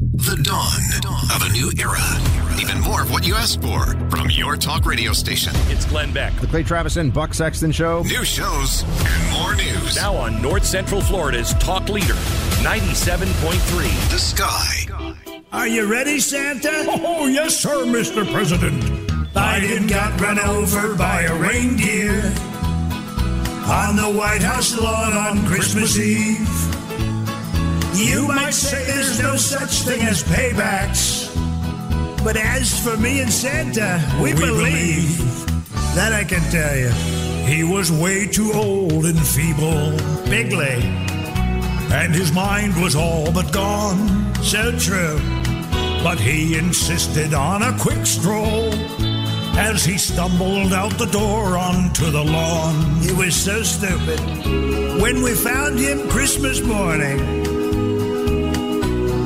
The dawn of a new era. Even more of what you asked for from your talk radio station. It's Glenn Beck. The Clay Travis and Buck Sexton Show. New shows and more news. Now on North Central Florida's talk leader, 97.3. The Sky. Are you ready, Santa? Oh, yes, sir, Mr. President. Biden got run over by a reindeer on the White House lawn on Christmas Eve. You might say there's no such thing as paybacks. But as for me and Santa, we, We believe. That I can tell you. He was way too old and feeble, Bigly. and his mind was all but gone. So true. But he insisted on a quick stroll as he stumbled out the door onto the lawn. He was so stupid. When we found him Christmas morning,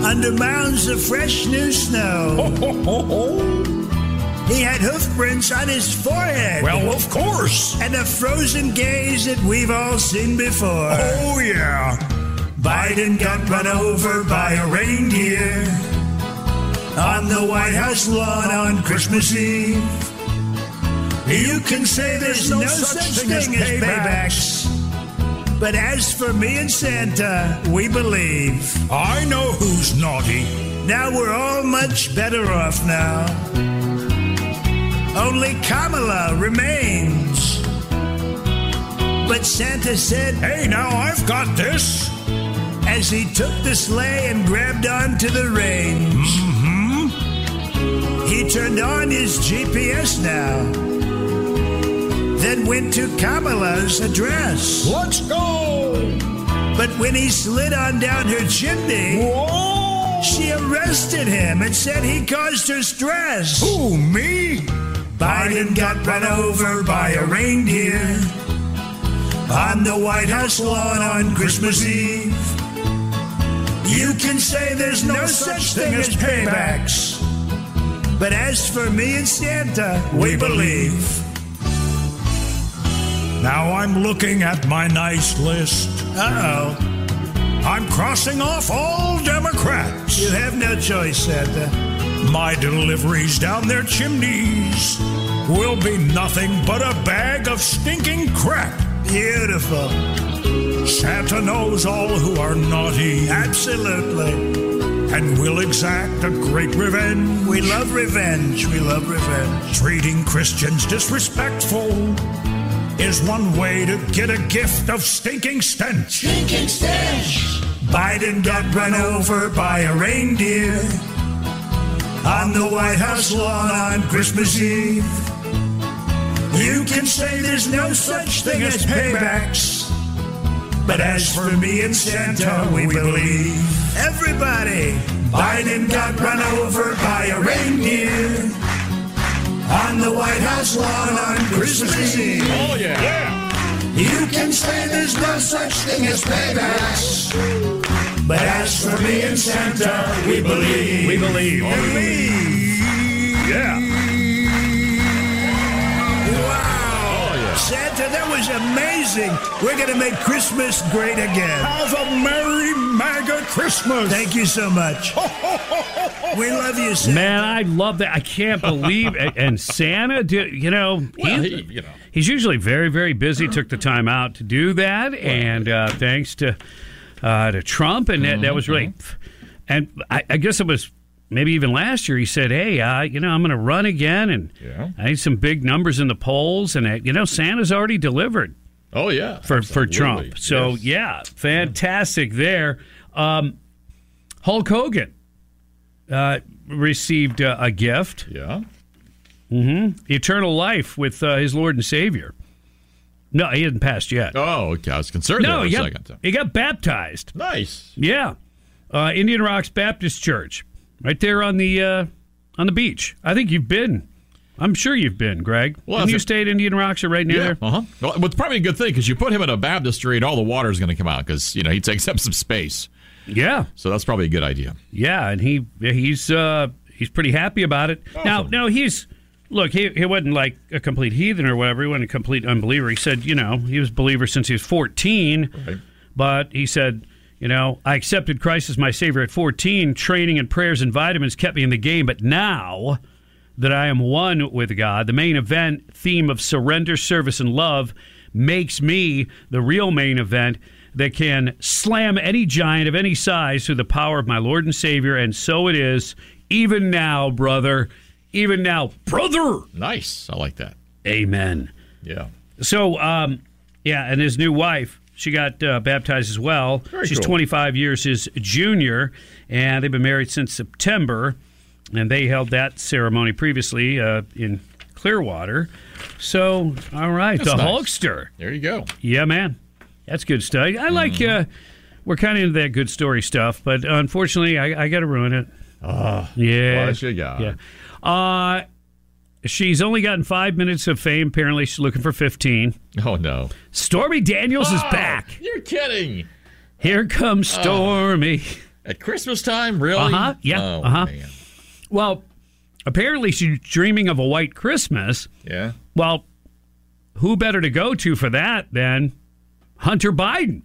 under mounds of fresh new snow, Ho, ho, ho. he had hoof prints on his forehead. Well, of course. and a frozen gaze that we've all seen before. Oh, yeah. Biden got run over by a reindeer on the White House lawn on Christmas Eve. You can say there's no such thing as paybacks. But as for me and Santa, we believe. I know who's naughty. Now we're all much better off now. Only Kamala remains. But Santa said, Hey, now I've got this. as he took the sleigh and grabbed onto the reins. Mm-hmm. He turned on his GPS now. Then went to Kamala's address. Let's go. But when he slid on down her chimney, Whoa. she arrested him and said he caused her stress. Who, me? Biden got run over by a reindeer on the White House lawn on Christmas Eve. You can say there's no such thing as paybacks. But as for me and Santa, we believe. Now I'm looking at my nice list. Uh oh. I'm crossing off all Democrats. You have no choice, Santa. My deliveries down their chimneys will be nothing but a bag of stinking crap. Beautiful. Santa knows all who are naughty Absolutely. and will exact a great revenge. We love revenge. We love revenge. Treating Christians disrespectful is one way to get a gift of stinking stench. Stinking stench. Biden got run over by a reindeer on the White House lawn on Christmas Eve. You can say there's no such thing as paybacks. But as for me and Santa, we believe. Everybody, Biden got run over by a reindeer on the White House lawn on Christmas Eve. Oh, yeah. yeah. You can say there's no such thing as paybacks. But as for me and Santa, we believe. We believe. We Believe. Yeah. Was amazing. We're going to make Christmas great again. Have a Merry MAGA Christmas. Thank you so much. we love you, Santa. Man, I love that. I can't believe it. And Santa, do, you know, Well, he- he- you know. he's usually very, very busy. Took the time out to do that, and uh, thanks to uh, to Trump, and that, that was really. And I, I guess it was maybe even last year. He said, "Hey, uh, you know, I'm going to run again, and Yeah. I need some big numbers in the polls." And you know, Santa's already delivered Oh yeah, for for. Trump. So Yes. yeah, fantastic there. Um, Hulk Hogan uh, received uh, a gift, yeah. Hmm. eternal life with uh, his Lord and Savior. No, he hadn't passed yet. Oh, okay. I was concerned no, he a got, he got baptized. Nice. Yeah, uh, Indian Rocks Baptist Church, right there on the uh, on the beach. I think you've been. I'm sure you've been, Greg. Well, you stayed Indian Rocks or right near Yeah. there? Uh huh. Well, it's probably a good thing because you put him in a baptistry and all the water is going to come out because you know he takes up some space. Yeah, So that's probably a good idea. yeah, and he he's uh, he's pretty happy about it. Now, no, he's look, he he wasn't like a complete heathen or whatever. He wasn't a complete unbeliever. He said, you know, he was a believer since he was 14. Right. But he said, you know, I accepted Christ as my Savior at 14. Training and prayers and vitamins kept me in the game. But now that I am one with God, the main event theme of surrender, service, and love makes me the real main event that can slam any giant of any size through the power of my Lord and Savior. And so it is, even now, brother. Even now, brother. Nice. I like that. Amen. Yeah. So, um, yeah, and his new wife, she got uh, baptized as well. Very She's cool. 25 years his junior, and they've been married since September. And they held that ceremony previously uh, in Clearwater. So, all right, That's the nice. Hulkster. There you go. Yeah, man. That's good stuff. I like, Mm-hmm. uh, we're kind of into that good story stuff, but unfortunately, I, I got to ruin it. Oh, yeah. What you got? Yeah. Uh, she's only gotten five minutes of fame. Apparently, she's looking for 15. Oh no. Stormy Daniels is Oh, back. You're kidding. Here comes Stormy. At Christmas time, really? Uh-huh, yeah, Oh, uh-huh. Well, apparently she's dreaming of a white Christmas. Yeah. Well, who better to go to for that than Hunter Biden?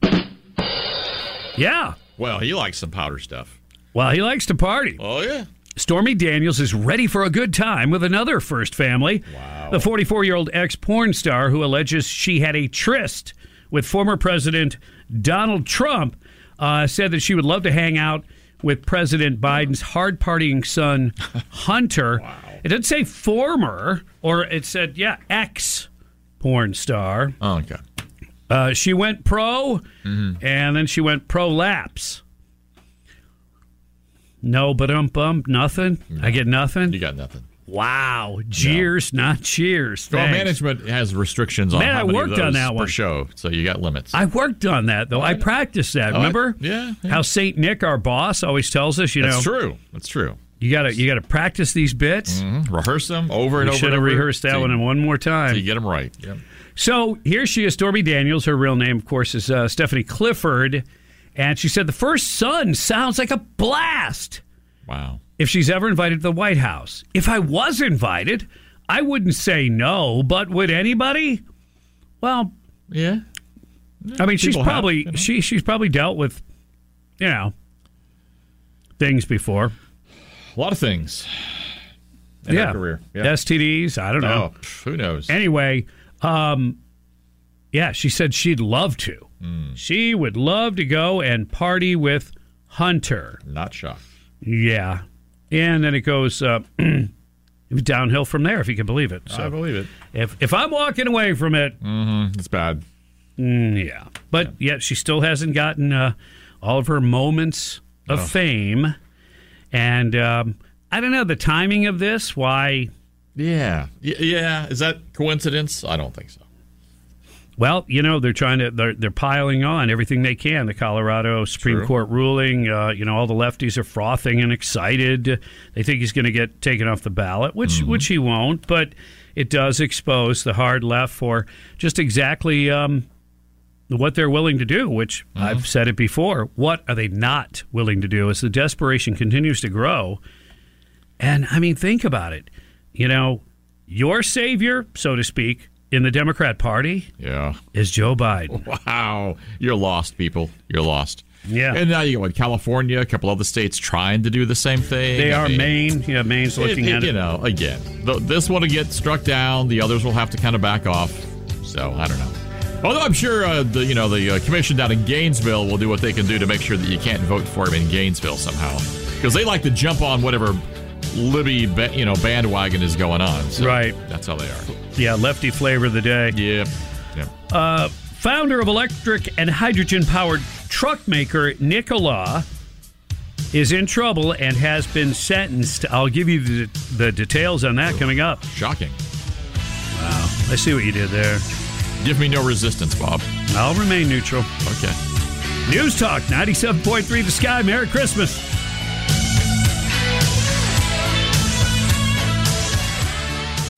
Yeah. Well, he likes some powder stuff. Well, he likes to party. Oh yeah. Stormy Daniels is ready for a good time with another first family. Wow. The 44 year old ex porn star who alleges she had a tryst with former President Donald Trump uh, said that she would love to hang out with President Biden's hard partying son, Hunter. wow. It didn't say former, or it said, yeah, ex porn star. Oh, okay. Uh, she went pro, and then she went prolapse. No, but um bump, nothing. I get nothing. You got nothing. Wow, jeers, not cheers. Well, Thanks. management has restrictions on Man, how I many worked of on that per one. show, so you got limits. I worked on that though. I practiced that. Oh, Remember? yeah, yeah. How Saint Nick, our boss, always tells us, you know That's know, true. That's true. you gotta you gotta practice these bits. Mhm. Rehearse them over and We over. should have rehearsed that one you- one more time. you get them right. Yep. So here she is, Stormy Daniels. Her real name, of course, is uh, Stephanie Clifford. And she said the first son sounds like a blast Wow. if she's ever invited to the White House. If I was invited, I wouldn't say no, but would anybody? Well, Yeah. I mean, she's People have, probably you know. she she's probably dealt with, you know, things before. A lot of things. In yeah, her career. Yeah. STDs. I don't know. Oh, who knows? Anyway, um, yeah, she said she'd love to. Hmm. She would love to go and party with Hunter. Not shocked. Yeah, and then it goes uh, downhill from there, if you can believe it. I believe it. if if I'm walking away from it, It's bad. mm, yeah. But yet she still hasn't gotten uh, all of her moments of Oh. fame, and um, I don't know the timing of this. Why? Yeah. Yeah. Is that coincidence? I don't think so. Well, you know they're trying to they're, they're piling on everything they can. The Colorado Supreme True. Court ruling. Uh, you know all the lefties are frothing and excited. They think he's going to get taken off the ballot, which Mm-hmm. which he won't. But it does expose the hard left for just exactly um, what they're willing to do. Which Mm-hmm. I've said it before. What are they not willing to do? As the desperation continues to grow, and I mean, think about it. You know, your savior, so to speak, in the Democrat Party Yeah. is Joe Biden. Wow. You're lost, people. You're lost. Yeah. And now you got what, California, a couple other states trying to do the same thing. They I are mean, Maine. Yeah, Maine's looking it- at it. You know, again, th- this one will get struck down. The others will have to kind of back off. So I don't know. Although I'm sure uh, the you know the uh, commission down in Gainesville will do what they can do to make sure that you can't vote for him in Gainesville somehow, because they like to jump on whatever Libby you know bandwagon is going on. So Right. That's how they are. Yeah, lefty flavor of the day. Yeah. Yeah. Uh, founder of electric and hydrogen powered truck maker Nikola is in trouble and has been sentenced. I'll give you the, the details on that coming up. Shocking. Wow. I see what you did there. Give me no resistance, Bob. I'll remain neutral. Okay. News Talk 97.3 The Sky. Merry Christmas.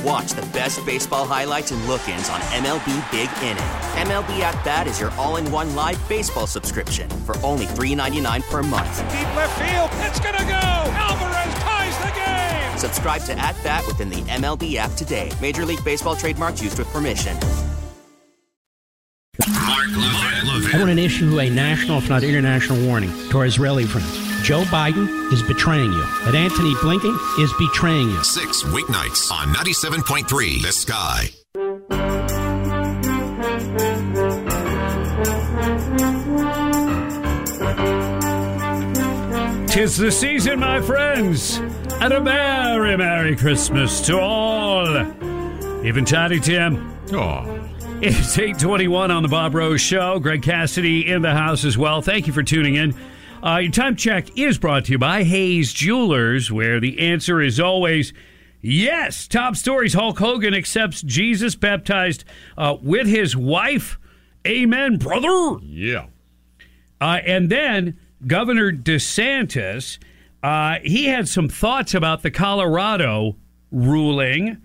And watch the best baseball highlights and look ins on MLB Big Inning. MLB At Bat is your all in one live baseball subscription for only $3.99 per month. Deep left field. It's going to go. Alvarez ties the game. Subscribe to At Bat within the MLB app today. Major League Baseball trademarks used with permission. Mark Levin. I want to issue a national, if not international, warning to our Israeli friends. Joe Biden is betraying you, and Antony Blinken is betraying you. Six weeknights on 97.3 The Sky. Tis the season, my friends, and a merry, merry Christmas to all. Even Tiny Tim. Oh. It's 821 on the Bob Rose Show. Greg Cassidy in the house as well. Thank you for tuning in. Uh, your time check is brought to you by Hayes Jewelers, where the answer is always yes. Top stories Hulk Hogan accepts Jesus baptized uh, with his wife. Amen, brother. Yeah. Uh, and then Governor DeSantis, uh, he had some thoughts about the Colorado ruling.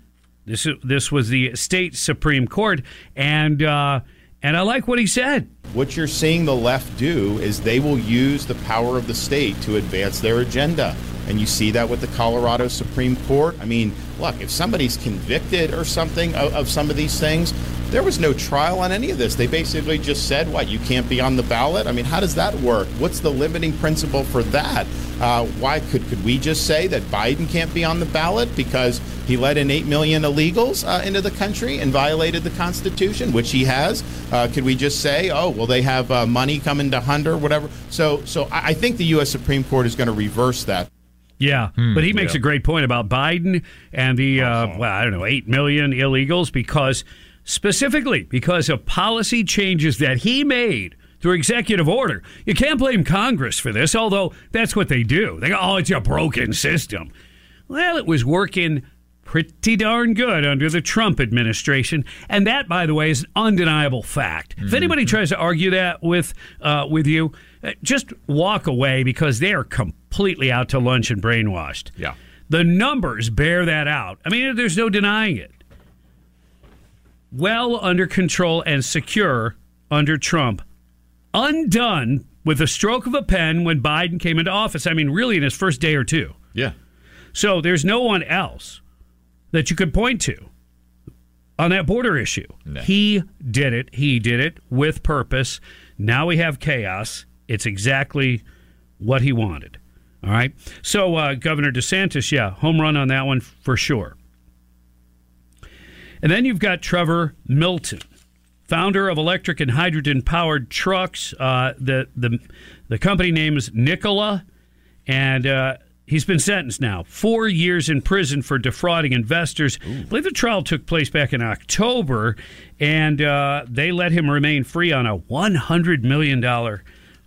This this was the state supreme court, and uh, and I like what he said. What you're seeing the left do is they will use the power of the state to advance their agenda. And you see that with the Colorado Supreme Court. I mean, look, if somebody's convicted or something of, of some of these things, there was no trial on any of this. They basically just said, what, you can't be on the ballot? I mean, how does that work? What's the limiting principle for that? Uh, why could, could we just say that Biden can't be on the ballot because he let in 8 million illegals uh, into the country and violated the Constitution, which he has? Uh, could we just say, oh, well, they have uh, money coming to Hunter, whatever? So, so I I think the U.S. Supreme Court is going to reverse that. Yeah, but he makes yeah. a great point about Biden and the uh, well, I don't know, eight million illegals because specifically because of policy changes that he made through executive order. You can't blame Congress for this, although that's what they do. They go, "Oh, it's a broken system." Well, it was working pretty darn good under the Trump administration, and that, by the way, is an undeniable fact. If anybody tries to argue that with uh, with you, uh, just walk away because they are completely out to lunch and brainwashed. Yeah. The numbers bear that out. I mean, there's no denying it. Well under control and secure under Trump. Undone with a stroke of a pen when Biden came into office. I mean, really in his first day or two. Yeah. So there's no one else that you could point to on that border issue. He did it. He did it with purpose. Now we have chaos. It's exactly what he wanted. All right. So uh, Governor DeSantis, yeah, home run on that one for sure. And then you've got Trevor Milton, founder of electric and hydrogen powered trucks. Uh, the the the company name is Nikola, and uh, he's been sentenced now four years in prison for defrauding investors. I believe the trial took place back in October, and uh, they let him remain free on a $100 million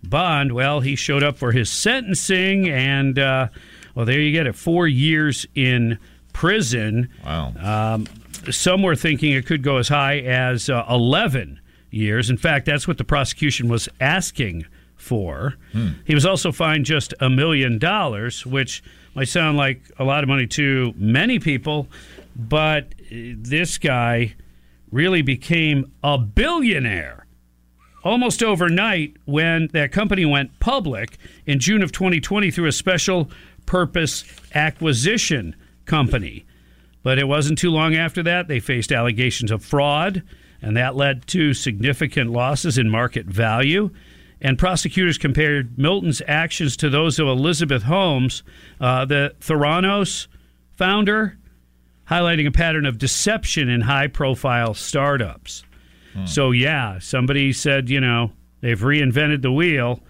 bond. Well, he showed up for his sentencing, and uh, well, there you get it four years in prison. Wow. Um, some were thinking it could go as high as uh, 11 years. In fact, that's what the prosecution was asking for. Hmm. He was also fined just a million dollars, which might sound like a lot of money to many people, but uh, this guy really became a billionaire almost overnight when that company went public in June of 2020 through a special purpose acquisition company. But it wasn't too long after that they faced allegations of fraud, and that led to significant losses in market value. And prosecutors compared Milton's actions to those of Elizabeth Holmes, uh, the Theranos founder, highlighting a pattern of deception in high profile startups. So, yeah, somebody said, you know, they've reinvented the wheel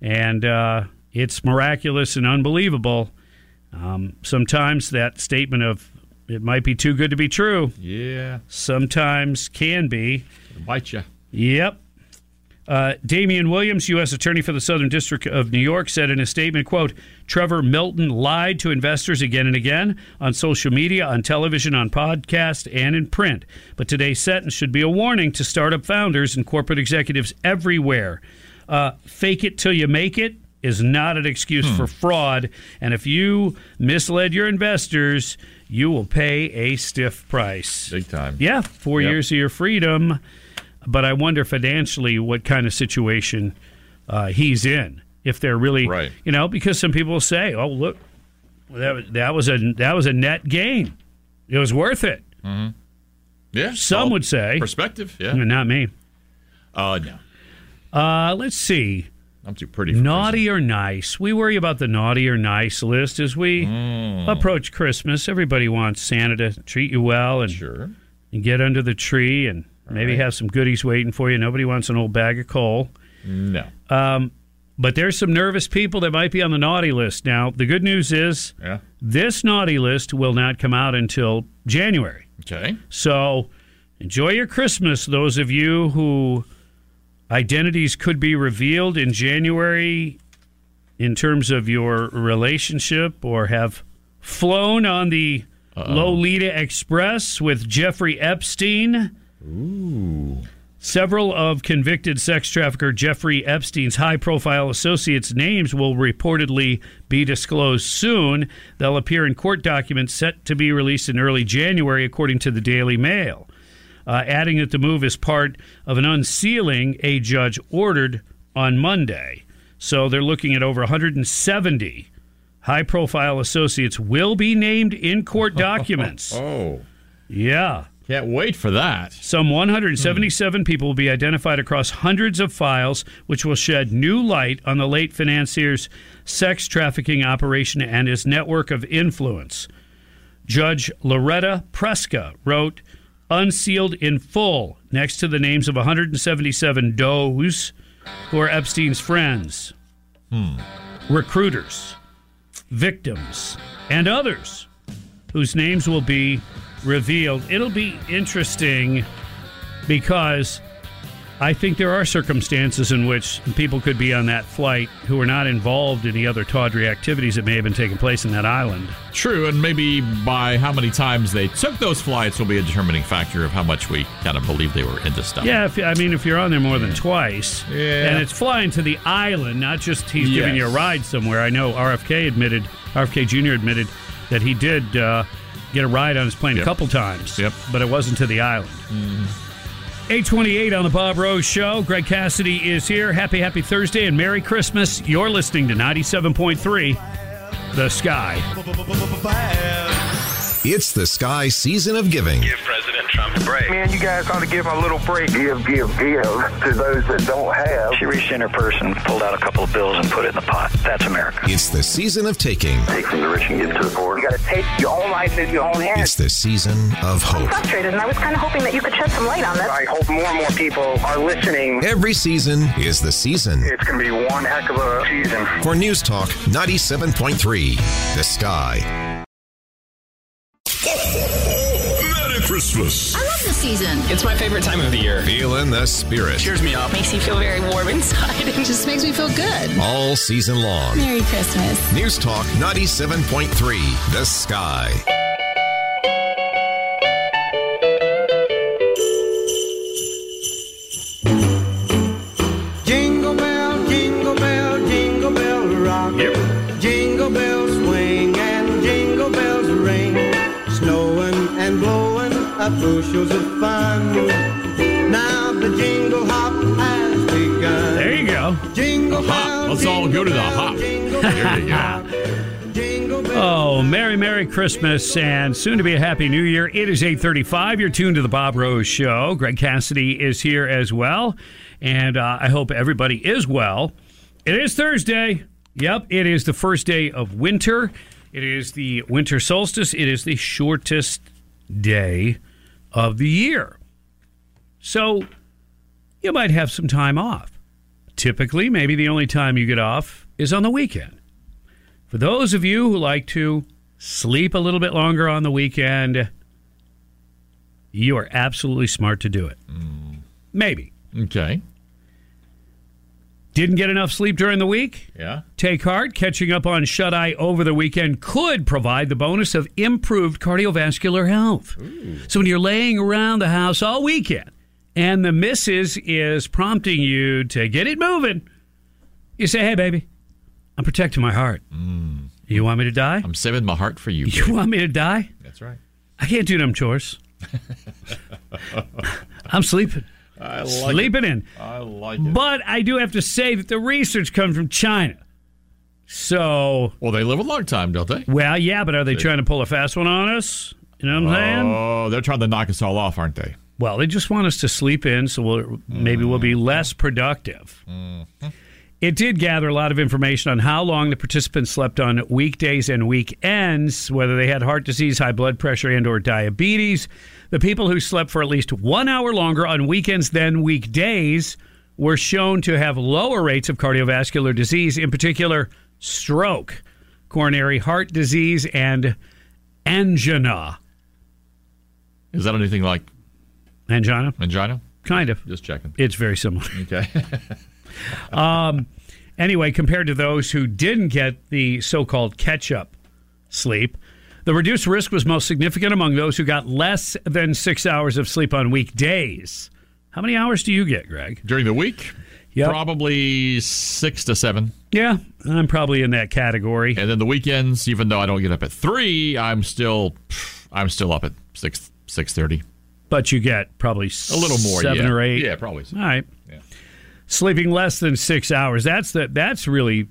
and uh, it's miraculous and unbelievable. Um, sometimes that statement of it might be too good to be true. Yeah. Sometimes can be. Bite you. Yep. Uh, Damian Williams, U.S. Attorney for the Southern District of New York, said in a statement, quote, Trevor Milton lied to investors again and again on social media, on television, on podcast, and in print. But today's sentence should be a warning to startup founders and corporate executives everywhere. Uh, fake it till you make it is not an excuse for fraud. And if you misled your investors, you will pay a stiff price. Big time. Yeah, four Yep. years of your freedom. But I wonder financially what kind of situation uh, he's in. If they're really, Right. you know, because some people say, "Oh, look, that was- that was a that was a net gain. It was worth it." Mm-hmm. Yeah. Some would say perspective. Yeah. not me. Uh, no. Uh, let's see. I'm too pretty. For Naughty or nice? We worry about the naughty or nice list as we Mm. approach Christmas. Everybody wants Santa to treat you well and, sure. and get under the tree and maybe right. have some goodies waiting for you. Nobody wants an old bag of coal. No. Um, but there's some nervous people that might be on the naughty list. Now, the good news is Yeah. this naughty list will not come out until January. Okay. So enjoy your Christmas, those of you who identities could be revealed in January in terms of your relationship or have flown on the Lolita Express with Jeffrey Epstein. Ooh. Several of convicted sex trafficker Jeffrey Epstein's high profile associates' names will reportedly be disclosed soon. They'll appear in court documents set to be released in early January, according to the Daily Mail. Uh, adding that the move is part of an unsealing a judge ordered on Monday. So they're looking at over 170 high profile associates will be named in court documents. Oh. Yeah. Can't wait for that. Some 177 people will be identified across hundreds of files, which will shed new light on the late financier's sex trafficking operation and his network of influence. Judge Loretta Preska wrote, unsealed in full, next to the names of 177 does who are Epstein's friends, hmm. recruiters, victims, and others whose names will be revealed. It'll be interesting because I think there are circumstances in which people could be on that flight who are not involved in the other tawdry activities that may have been taking place in that island. True, and maybe by how many times they took those flights will be a determining factor of how much we kind of believe they were into stuff. Yeah, if, I mean, if you're on there more than twice, Yeah. and it's flying to the island, not just he's giving you a ride somewhere. I know RFK admitted, RFK Jr. admitted that he did uh, get a ride on his plane a couple times. Yep. But it wasn't to the island. Mm-hmm. 828 on the Bob Rose Show. Greg Cassidy is here. Happy, happy Thursday and Merry Christmas. You're listening to 97.3 The Sky. It's the Sky season of giving. Give President Trump a break. Man, you guys ought to give a little break. Give, give, give to those that don't have. She reached in her purse and pulled out a couple of bills and put it in the pot. That's America. It's the season of taking. Take from the rich and give to the poor. You got to take your own life into your own hands. It's the season of hope. frustrated, and I was kind of hoping that you could shed some light on this. I hope more and more people are listening. Every season is the season. It's going to be one heck of a season. For News Talk 97.3, The Sky. Merry Christmas. I love this season. It's my favorite time of the year. Feeling the spirit. Cheers me up. Makes you feel very warm inside and just makes me feel good. All season long. Merry Christmas. News Talk 97.3, The Sky. Bushels of fun. Now the jingle hop has begun. There you go. Jingle Hop. Let's all go to the hop. There you go. Oh, Merry Merry Christmas and soon to be a Happy New Year. It is 8:35. You're tuned to the Bob Rose Show. Greg Cassidy is here as well, and uh, I hope everybody is well. It is Thursday. Yep, it is the first day of winter. It is the winter solstice. It is the shortest day of the year. So you might have some time off. Typically, maybe the only time you get off is on the weekend. For those of you who like to sleep a little bit longer on the weekend, you are absolutely smart to do it. Mm. Maybe. Okay. Didn't get enough sleep during the week? Yeah. Take heart. Catching up on shut eye over the weekend could provide the bonus of improved cardiovascular health. So when you're laying around the house all weekend and the missus is prompting you to get it moving, you say, hey, baby, I'm protecting my heart. Mm. You want me to die? I'm saving my heart for you. You want me to die? That's right. I can't do them chores. I'm sleeping. I like sleeping in. I like it. But I do have to say that the research comes from China. So. Well, they live a long time, don't they? Well, yeah, but are they They- trying to pull a fast one on us? You know what I'm oh, saying? Oh, they're trying to knock us all off, aren't they? Well, they just want us to sleep in, so we'll, maybe we'll be mm. less productive. Mm-hmm. It did gather a lot of information on how long the participants slept on weekdays and weekends, whether they had heart disease, high blood pressure, and/or diabetes. The people who slept for at least one hour longer on weekends than weekdays were shown to have lower rates of cardiovascular disease, in particular stroke, coronary heart disease, and angina. Is that anything like angina? Angina? Kind of. Just checking. It's very similar. Okay. um, anyway, compared to those who didn't get the so called catch up sleep, the reduced risk was most significant among those who got less than six hours of sleep on weekdays. How many hours do you get, Greg? During the week? Probably six to seven. Yeah, I'm probably in that category. And then the weekends, even though I don't get up at three, I'm still I'm still up at six six thirty. But you get probably A little more, seven yeah. or eight. Yeah, probably. All right. Sleeping less than six hours. That's the that's really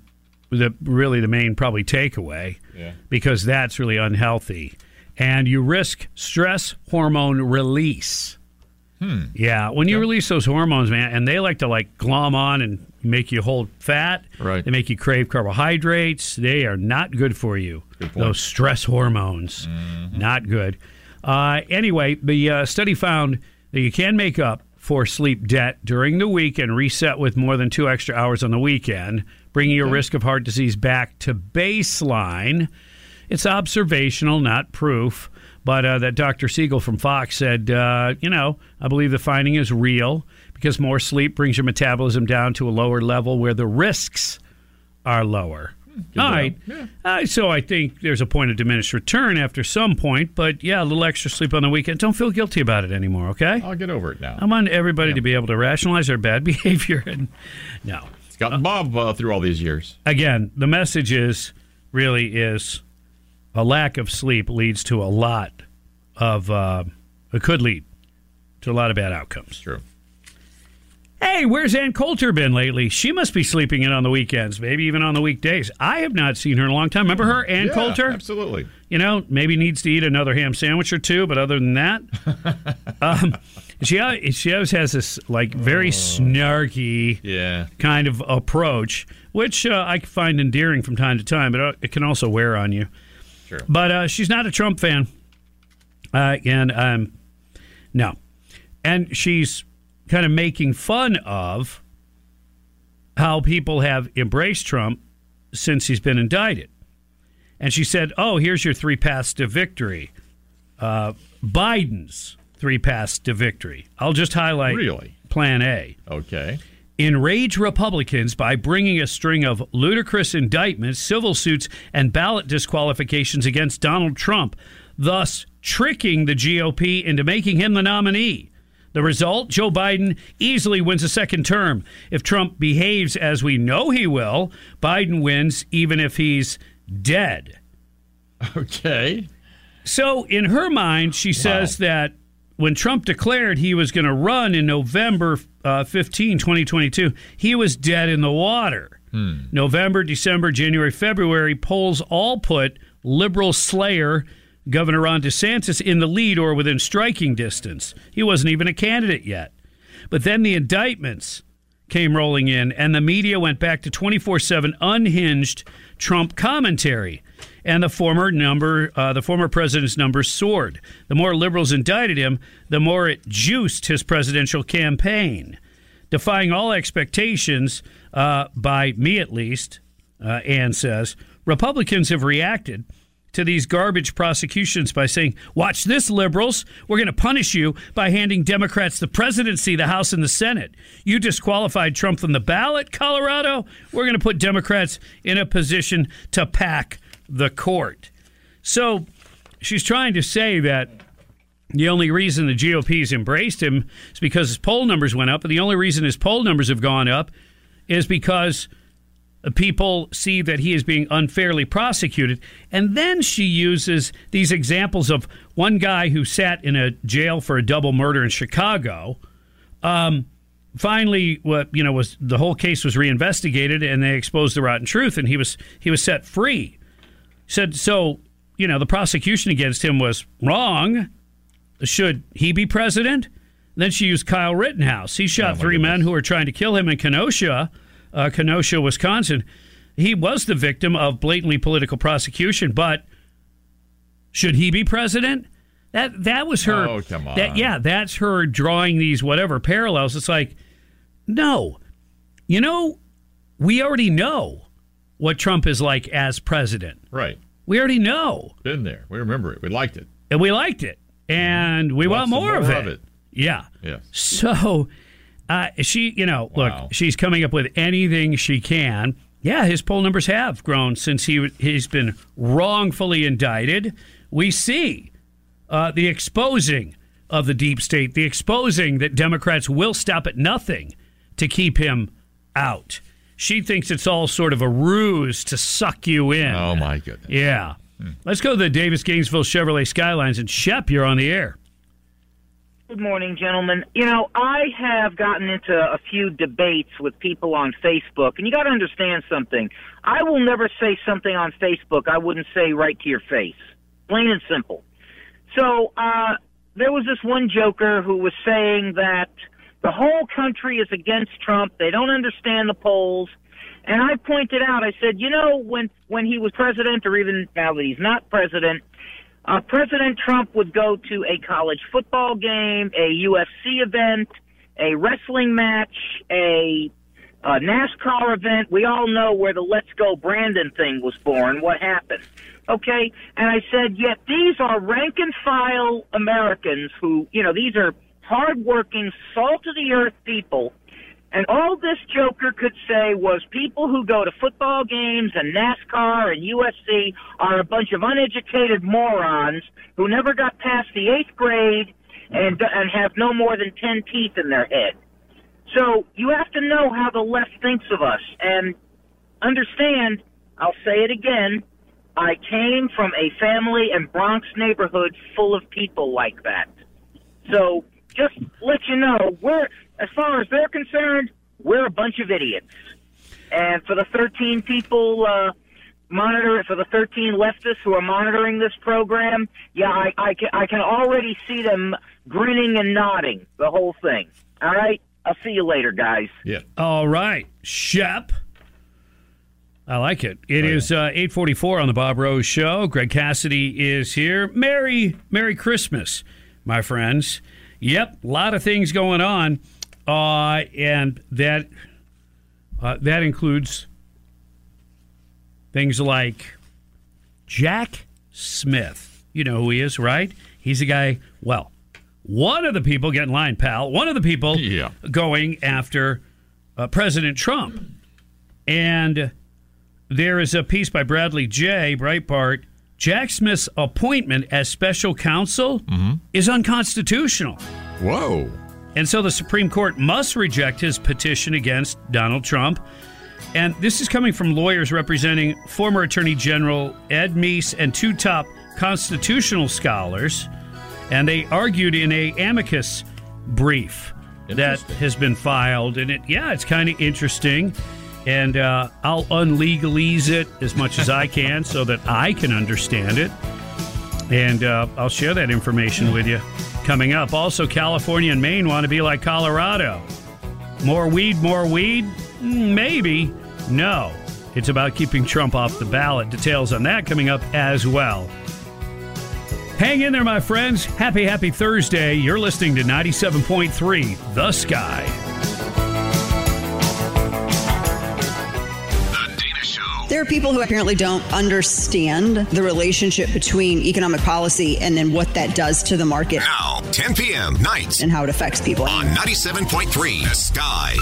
the really the main probably takeaway. Yeah. Because that's really unhealthy. And you risk stress hormone release. Hmm. Yeah, when you release those hormones, man, and they like to like glom on and make you hold fat. Right. They make you crave carbohydrates. They are not good for you. Good. Those stress hormones, not good. Uh, anyway, the uh, study found that you can make up for sleep debt during the week and reset with more than two extra hours on the weekend, bringing your risk of heart disease back to baseline. It's observational, not proof. But uh, that Dr. Siegel from Fox said, uh, you know, I believe the finding is real because more sleep brings your metabolism down to a lower level where the risks are lower. Good All right. Uh, so I think there's a point of diminished return after some point, but yeah, a little extra sleep on the weekend. Don't feel guilty about it anymore, okay? I'll get over it now. I want everybody to be able to rationalize their bad behavior. And no, gotten Bob uh, through all these years. again, the message is really is a lack of sleep leads to a lot of uh, it could lead to a lot of bad outcomes. True. Hey, where's Ann Coulter been lately? She must be sleeping in on the weekends, maybe even on the weekdays. I have not seen her in a long time. Remember her, Ann Yeah, Coulter? Absolutely. You know, maybe needs to eat another ham sandwich or two, but other than that, um, she al- she always has this like very snarky Yeah. kind of approach, which uh, I find endearing from time to time, but uh, it can also wear on you. Sure. But uh, she's not a Trump fan, uh, and um, no, and she's kind of making fun of how people have embraced Trump since he's been indicted. And she said, "Oh, here's your three paths to victory. Uh, Biden's three paths to victory. I'll just highlight Really? Plan A. Okay. Enrage Republicans by bringing a string of ludicrous indictments, civil suits, and ballot disqualifications against Donald Trump, thus tricking the GOP into making him the nominee. The result Joe Biden easily wins a second term. If Trump behaves as we know he will, Biden wins even if he's dead. Okay. So, in her mind, she says that when Trump declared he was going to run in November uh, 15, 2022, he was dead in the water. November, December, January, February, polls all put liberal slayer Governor Ron DeSantis in the lead or within striking distance. He wasn't even a candidate yet. But then the indictments came rolling in, and the media went back to 24 7 unhinged Trump commentary. And the former number, uh, the former president's numbers soared. The more liberals indicted him, the more it juiced his presidential campaign. Defying all expectations, uh, by me at least, uh, Ann says, Republicans have reacted to these garbage prosecutions by saying, Watch this, liberals. We're going to punish you by handing Democrats the presidency, the House, and the Senate. You disqualified Trump from the ballot, Colorado. We're going to put Democrats in a position to pack the court. So she's trying to say that the only reason the GOP's embraced him is because his poll numbers went up, and the only reason his poll numbers have gone up is because people see that he is being unfairly prosecuted. And then she uses these examples of one guy who sat in a jail for a double murder in Chicago. Um, finally, what you know was the whole case was reinvestigated, and they exposed the rotten truth, and he was he was set free. Said so. You know the prosecution against him was wrong. Should he be president? Then she used Kyle Rittenhouse. He shot three men who were trying to kill him in Kenosha, uh, Kenosha, Wisconsin. He was the victim of blatantly political prosecution, but should he be president? That that was her. Oh, come That on. yeah, that's her drawing these whatever parallels. It's like, no, you know, we already know what Trump is like as president. Right. We already know, Been there. We remember it. We liked it. and we liked it, and we want Want some more, of, more it. of it. Yeah. Yes. So, uh, she, you know, look, she's coming up with anything she can. Yeah, his poll numbers have grown since he he's been wrongfully indicted. We see uh, the exposing of the deep state, the exposing that Democrats will stop at nothing to keep him out. She thinks it's all sort of a ruse to suck you in. Oh, my goodness. Yeah. Let's go to the Davis Gainesville Chevrolet Skylines and Shep, you're on the air. Good morning, gentlemen. You know, I have gotten into a few debates with people on Facebook, and you got to understand something. I will never say something on Facebook I wouldn't say right to your face. Plain and simple. So, uh, there was this one joker who was saying that the whole country is against Trump. They don't understand the polls. And I pointed out, I said, you know, when, when he was president, or even now that he's not president, uh, President Trump would go to a college football game, a UFC event, a wrestling match, a, a NASCAR event. We all know where the Let's Go Brandon thing was born, what happened. Okay? And I said, yet these are rank and file Americans who, you know, these are hardworking, salt of the earth people. And all this Joker could say was people who go to football games and NASCAR and UFC are a bunch of uneducated morons who never got past the eighth grade and and have no more than ten teeth in their head. So you have to know how the left thinks of us and understand. I'll say it again. I came from a family and Bronx neighborhood full of people like that. So just let you know, we're as far as they're concerned, we're a bunch of idiots. And for the 13 people uh, monitor for the 13 leftists who are monitoring this program. Yeah, I, I can I can already see them grinning and nodding the whole thing. All right, I'll see you later, guys. Yeah. All right, Shep. I like it. It Oh, is uh, eight forty four on the Bob Rose Show. Greg Cassidy is here. Merry Merry Christmas, my friends. Yep, a lot of things going on, uh, and that uh, that includes things like Jack Smith. You know who he is, right? He's a guy. Well, one of the people get in line, pal. One of the people Yeah. going after uh, President Trump, and there is a piece by Bradley Jaye Breitbart. Jack Smith's appointment as special counsel mm-hmm. is unconstitutional. Whoa. And so the Supreme Court must reject his petition against Donald Trump. And this is coming from lawyers representing former Attorney General Ed Meese and two top constitutional scholars. And they argued in a amicus brief that has been filed. And it, yeah, it's kind of interesting. And uh, I'll unlegalese it as much as I can so that I can understand it. And uh, I'll share that information with you coming up. Also, California and Maine want to be like Colorado. More weed, more weed? Mm, Maybe. No. It's about keeping Trump off the ballot. Details on that coming up as well. Hang in there, my friends. Happy, happy Thursday. You're listening to 97.3 The Sky. There are people who apparently don't understand the relationship between economic policy and then what that does to the market. Now, 10 p.m. nights and how it affects people. on 97.3 The Sky.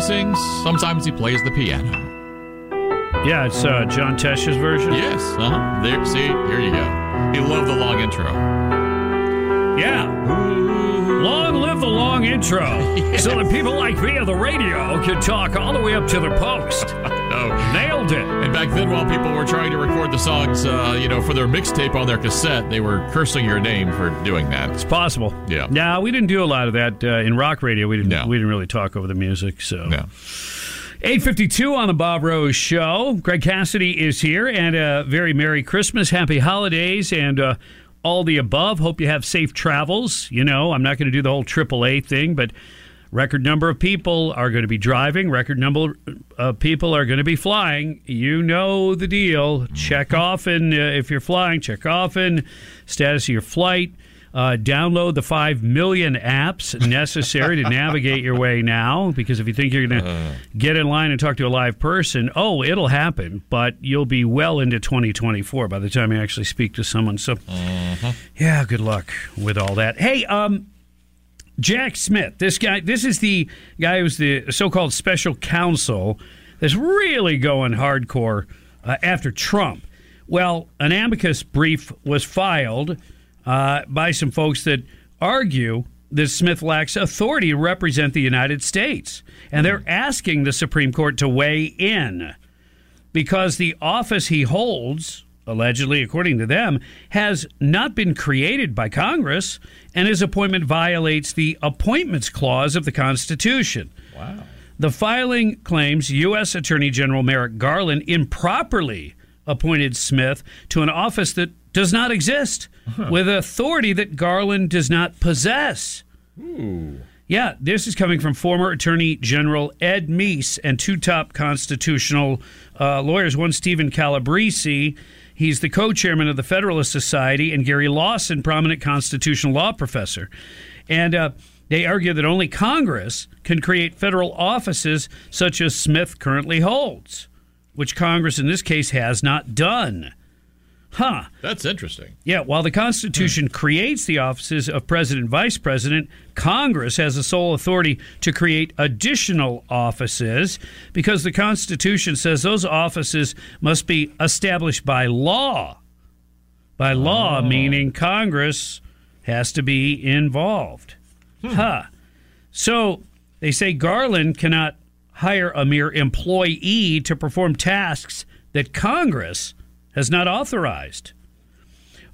He sings, sometimes he plays the piano. Yeah, it's uh, John Tesh's version. Yes. Uh-huh. There, see, here you go. You love the long intro. Yeah. Long live the long intro. So that people like me on the radio can talk all the way up to the post. Nailed it. And back then, while people were trying to record the songs, uh, you know, for their mixtape on their cassette, they were cursing your name for doing that. It's possible. Yeah. No, we didn't do a lot of that uh, in rock radio. We didn't. We didn't really talk over the music. So. No. 852 on the Bob Rose Show. Greg Cassidy is here, and a very Merry Christmas, Happy Holidays, and uh, all the above. Hope you have safe travels. You know, I'm not going to do the whole AAA thing, but record number of people are going to be driving, record number of people are going to be flying. You know the deal. Check often uh, if you're flying, check often, status of your flight. Uh, download the 5 million apps necessary to navigate your way now because if you think you're going to get in line and talk to a live person, oh, it'll happen, but you'll be well into 2024 by the time you actually speak to someone. So, yeah, good luck with all that. Hey, um, Jack Smith, this guy, this is the guy who's the so called special counsel that's really going hardcore uh, after Trump. Well, an amicus brief was filed uh, by some folks that argue that Smith lacks authority to represent the United States. And they're asking the Supreme Court to weigh in because the office he holds, allegedly, according to them, has not been created by Congress, and his appointment violates the Appointments Clause of the Constitution. Wow. The filing claims U.S. Attorney General Merrick Garland improperly appointed Smith to an office that does not exist, with authority that Garland does not possess. Ooh. Yeah, this is coming from former Attorney General Ed Meese and two top constitutional uh, lawyers. One, Steven Calabresi. He's the co chairman of the Federalist Society, and Gary Lawson, prominent constitutional law professor. And uh, they argue that only Congress can create federal offices such as Smith currently holds, which Congress in this case has not done. Huh. That's interesting. Yeah, while the Constitution hmm. creates the offices of President and Vice President, Congress has the sole authority to create additional offices because the Constitution says those offices must be established by law. By law, oh. meaning Congress has to be involved. Hmm. Huh. So they say Garland cannot hire a mere employee to perform tasks that Congress has not authorized.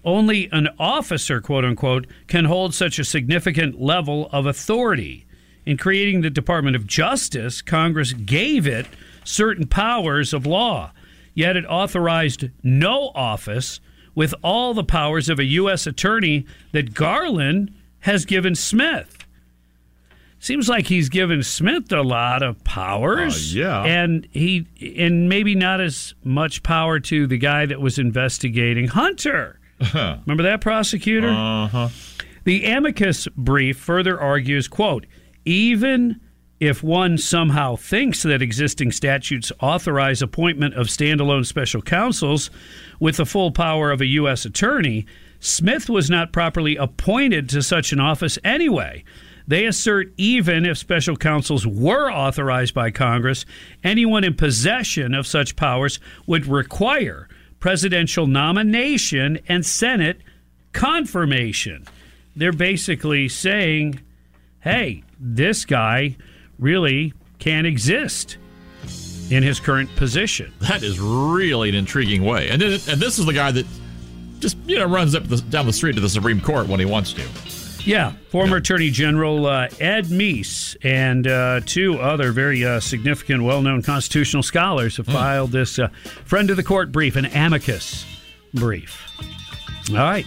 Only an officer, quote unquote, can hold such a significant level of authority. In creating the Department of Justice, Congress gave it certain powers of law, yet it authorized no office with all the powers of a U.S. attorney that Garland has given Smith. Seems like he's given Smith a lot of powers. Uh, yeah. And he and maybe not as much power to the guy that was investigating Hunter. Remember that prosecutor? Uh-huh. The amicus brief further argues, quote, even if one somehow thinks that existing statutes authorize appointment of standalone special counsels with the full power of a U.S. attorney, Smith was not properly appointed to such an office anyway. They assert even if special counsels were authorized by Congress, anyone in possession of such powers would require presidential nomination and Senate confirmation. They're basically saying, hey, this guy really can't exist in his current position. That is really an intriguing way. And and this is the guy that just you know runs up the, down the street to the Supreme Court when he wants to. Yeah, former Attorney General uh, Ed Meese and uh, two other very uh, significant, well known constitutional scholars have filed this uh, friend of the court brief, an amicus brief. All right.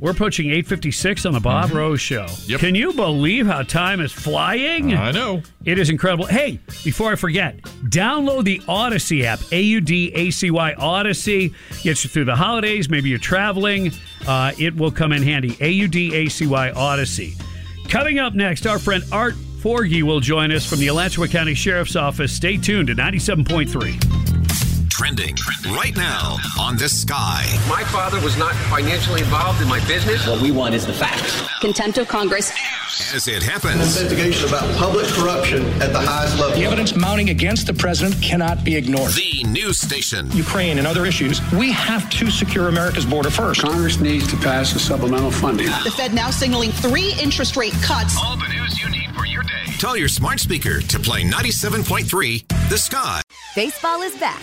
We're approaching 8:56 on the Bob Rose Show. Can you believe how time is flying? I know. It is incredible. Hey, before I forget, download the Audacy app. A U D A C Y Audacy gets you through the holidays. Maybe you're traveling. Uh, it will come in handy. A U D A C Y Audacy. Coming up next, our friend Art Forgey will join us from the Alachua County Sheriff's Office. Stay tuned to 97.3. Trending right now on the sky. My father was not financially involved in my business. What we want is the facts. Contempt of Congress. As it happens. An investigation about public corruption at the highest level. The evidence mounting against the president cannot be ignored. The news station. Ukraine and other issues. We have to secure America's border first. Congress needs to pass a supplemental funding. The Fed now signaling three interest rate cuts. All the news you need for your day. Tell your smart speaker to play 97.3 The Sky. Baseball is back,